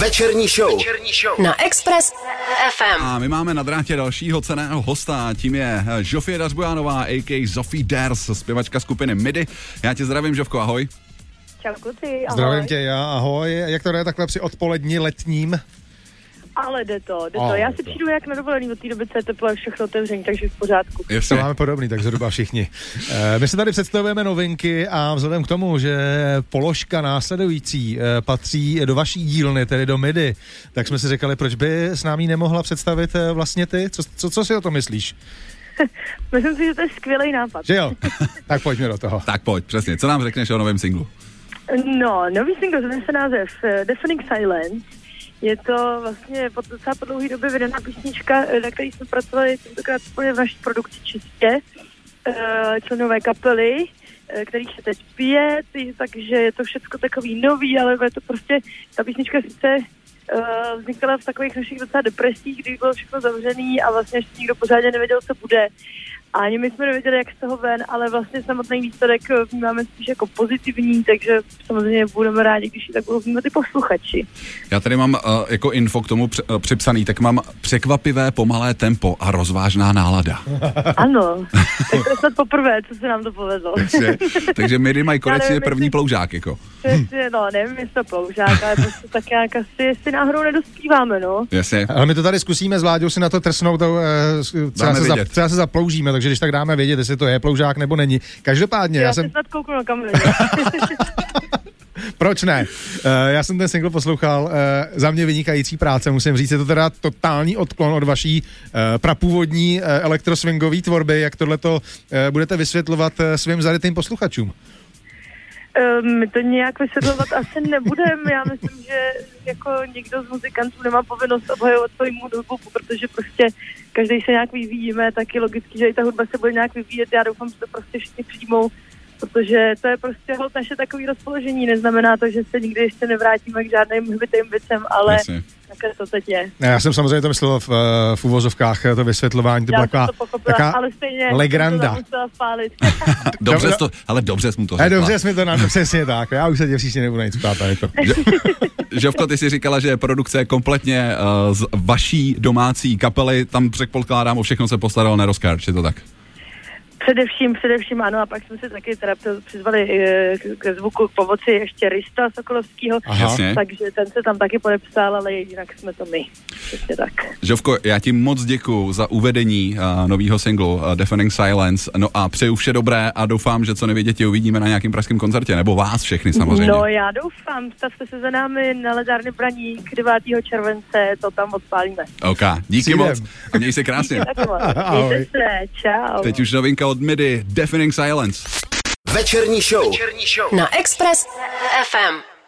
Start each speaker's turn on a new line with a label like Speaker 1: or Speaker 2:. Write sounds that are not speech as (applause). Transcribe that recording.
Speaker 1: Večerní show. Večerní show.
Speaker 2: Na Express FM.
Speaker 3: A my máme na drátě dalšího ceného hosta, tím je Žofie Dařbujánová, a.k. Zofie Ders, zpěvačka skupiny MIDI. Já tě zdravím, Žovko, ahoj.
Speaker 4: Čau kluci, ahoj.
Speaker 5: Zdravím tě já, ahoj. Jak to jde takhle při odpolední letním?
Speaker 4: Ale jde to, jde to. Já si přijdu jak na dovolený od té doby, co je teplo a všechno otevření, takže v pořádku.
Speaker 5: To
Speaker 3: Jasně.
Speaker 5: máme podobný, tak zhruba všichni. Eh, My se tady představujeme novinky a vzhledem k tomu, že položka následující eh, patří do vaší dílny, tedy do MIDI, tak jsme si říkali, proč by s námi nemohla představit eh, vlastně ty? Co, co, co si o to myslíš? (laughs)
Speaker 4: Myslím si, že to je skvělý nápad.
Speaker 5: Že jo? tak pojďme do toho.
Speaker 3: Tak pojď, přesně. Co nám řekneš o novém singlu?
Speaker 4: No, nový single znese název uh, Deafening Silence. Je to vlastně po docela po dlouhé době vydaná písnička, eh, na který jsme pracovali tentokrát úplně v naší produkci čistě. Uh, členové kapely, eh, kterých se teď pije, takže je to všechno takový nový, ale je to prostě, ta písnička sice vznikala v takových našich docela depresích, kdy bylo všechno zavřený a vlastně ještě nikdo pořádně nevěděl, co bude. A ani my jsme nevěděli, jak z toho ven, ale vlastně samotný výsledek eh, vnímáme spíš jako pozitivní, takže samozřejmě budeme rádi, když ji tak budou vnímat i posluchači.
Speaker 3: Já tady mám uh, jako info k tomu při, uh, připsaný, tak mám překvapivé pomalé tempo a rozvážná nálada. (laughs)
Speaker 4: Ano, tak to je snad poprvé, co se nám to povedlo.
Speaker 3: Takže, takže MIDI mají konečně
Speaker 4: nevím,
Speaker 3: první
Speaker 4: jestli-
Speaker 3: ploužák, jako.
Speaker 4: Přesně, no, nevím, jestli to ploužák, ale prostě tak nějak asi, jestli náhodou nedospíváme, no.
Speaker 3: Jasně.
Speaker 5: Ale my to tady zkusíme s Vláďou si na to trsnout, to, eh, s- třeba,
Speaker 3: Dáme
Speaker 5: se za, třeba se zaploužíme, takže když tak dáme vědět, jestli to je ploužák nebo není. Každopádně,
Speaker 4: Já,
Speaker 5: já
Speaker 4: se
Speaker 5: jsem,
Speaker 4: snad kouknu na kameru. (laughs)
Speaker 5: proč ne? Eh, já jsem ten single poslouchal, eh, za mě vynikající práce, musím říct, je to teda totální odklon od vaší eh, prapůvodní elektroswingové tvorby, jak tohleto budete vysvětlovat svým zarytým posluchačům.
Speaker 4: Um, my to nějak vysvětlovat asi nebudeme. Já myslím, že jako někdo z muzikantů nemá povinnost obhajovat svoji hudbu, protože prostě každý se nějak vyvíjíme, tak je logický, že i ta hudba se bude nějak vyvíjet. Já doufám, že to prostě všichni přijmou, protože to je prostě holt naše takové rozpoložení. Neznamená to, že se nikdy ještě nevrátíme k žádným hbitým věcem, ale
Speaker 3: Jasně.
Speaker 4: takhle to teď je.
Speaker 5: Já jsem samozřejmě to myslel v, eh, v uvozovkách, eh, to vysvětlování, to byla
Speaker 4: jsem
Speaker 5: taková, taková
Speaker 4: ale stejně
Speaker 5: legranda.
Speaker 4: jsem. (laughs) (laughs)
Speaker 3: Dobře, to, ale dobře jsi mu to
Speaker 5: Eh,
Speaker 3: řekla.
Speaker 5: dobře jsi mi to nám (laughs) přesně tak, já už se tě příště nebudu nic ptát, to.
Speaker 3: Žovko, ty jsi říkala, že produkce je kompletně uh, z vaší domácí kapely, tam předpokládám, o všechno se postaral Neroscarch, je to tak?
Speaker 4: Především, především ano, a pak jsme si taky teda při- přizvali eh, k- ke zvuku k pomoci ještě Rista Sokolovského, takže ten se tam taky podepsal, ale jinak jsme to my. Přesně tak.
Speaker 3: Žovko, já ti moc děkuji za uvedení uh, nového singlu uh, Deafening Silence. No a přeju vše dobré a doufám, že co nevědět tě uvidíme na nějakém pražském koncertě, nebo vás všechny samozřejmě.
Speaker 4: No já doufám, stavte se za námi na ledárny Braník 9. července, to tam odpálíme.
Speaker 3: OK, díky
Speaker 5: Přijdem.
Speaker 3: moc a měj se krásně.
Speaker 4: Tak moc. (laughs)
Speaker 5: Ahoj.
Speaker 4: Mějte se, čau.
Speaker 3: Teď už novinka od MIDI, Deafening Silence.
Speaker 1: Večerní show. Večerní show.
Speaker 2: Na Express FM.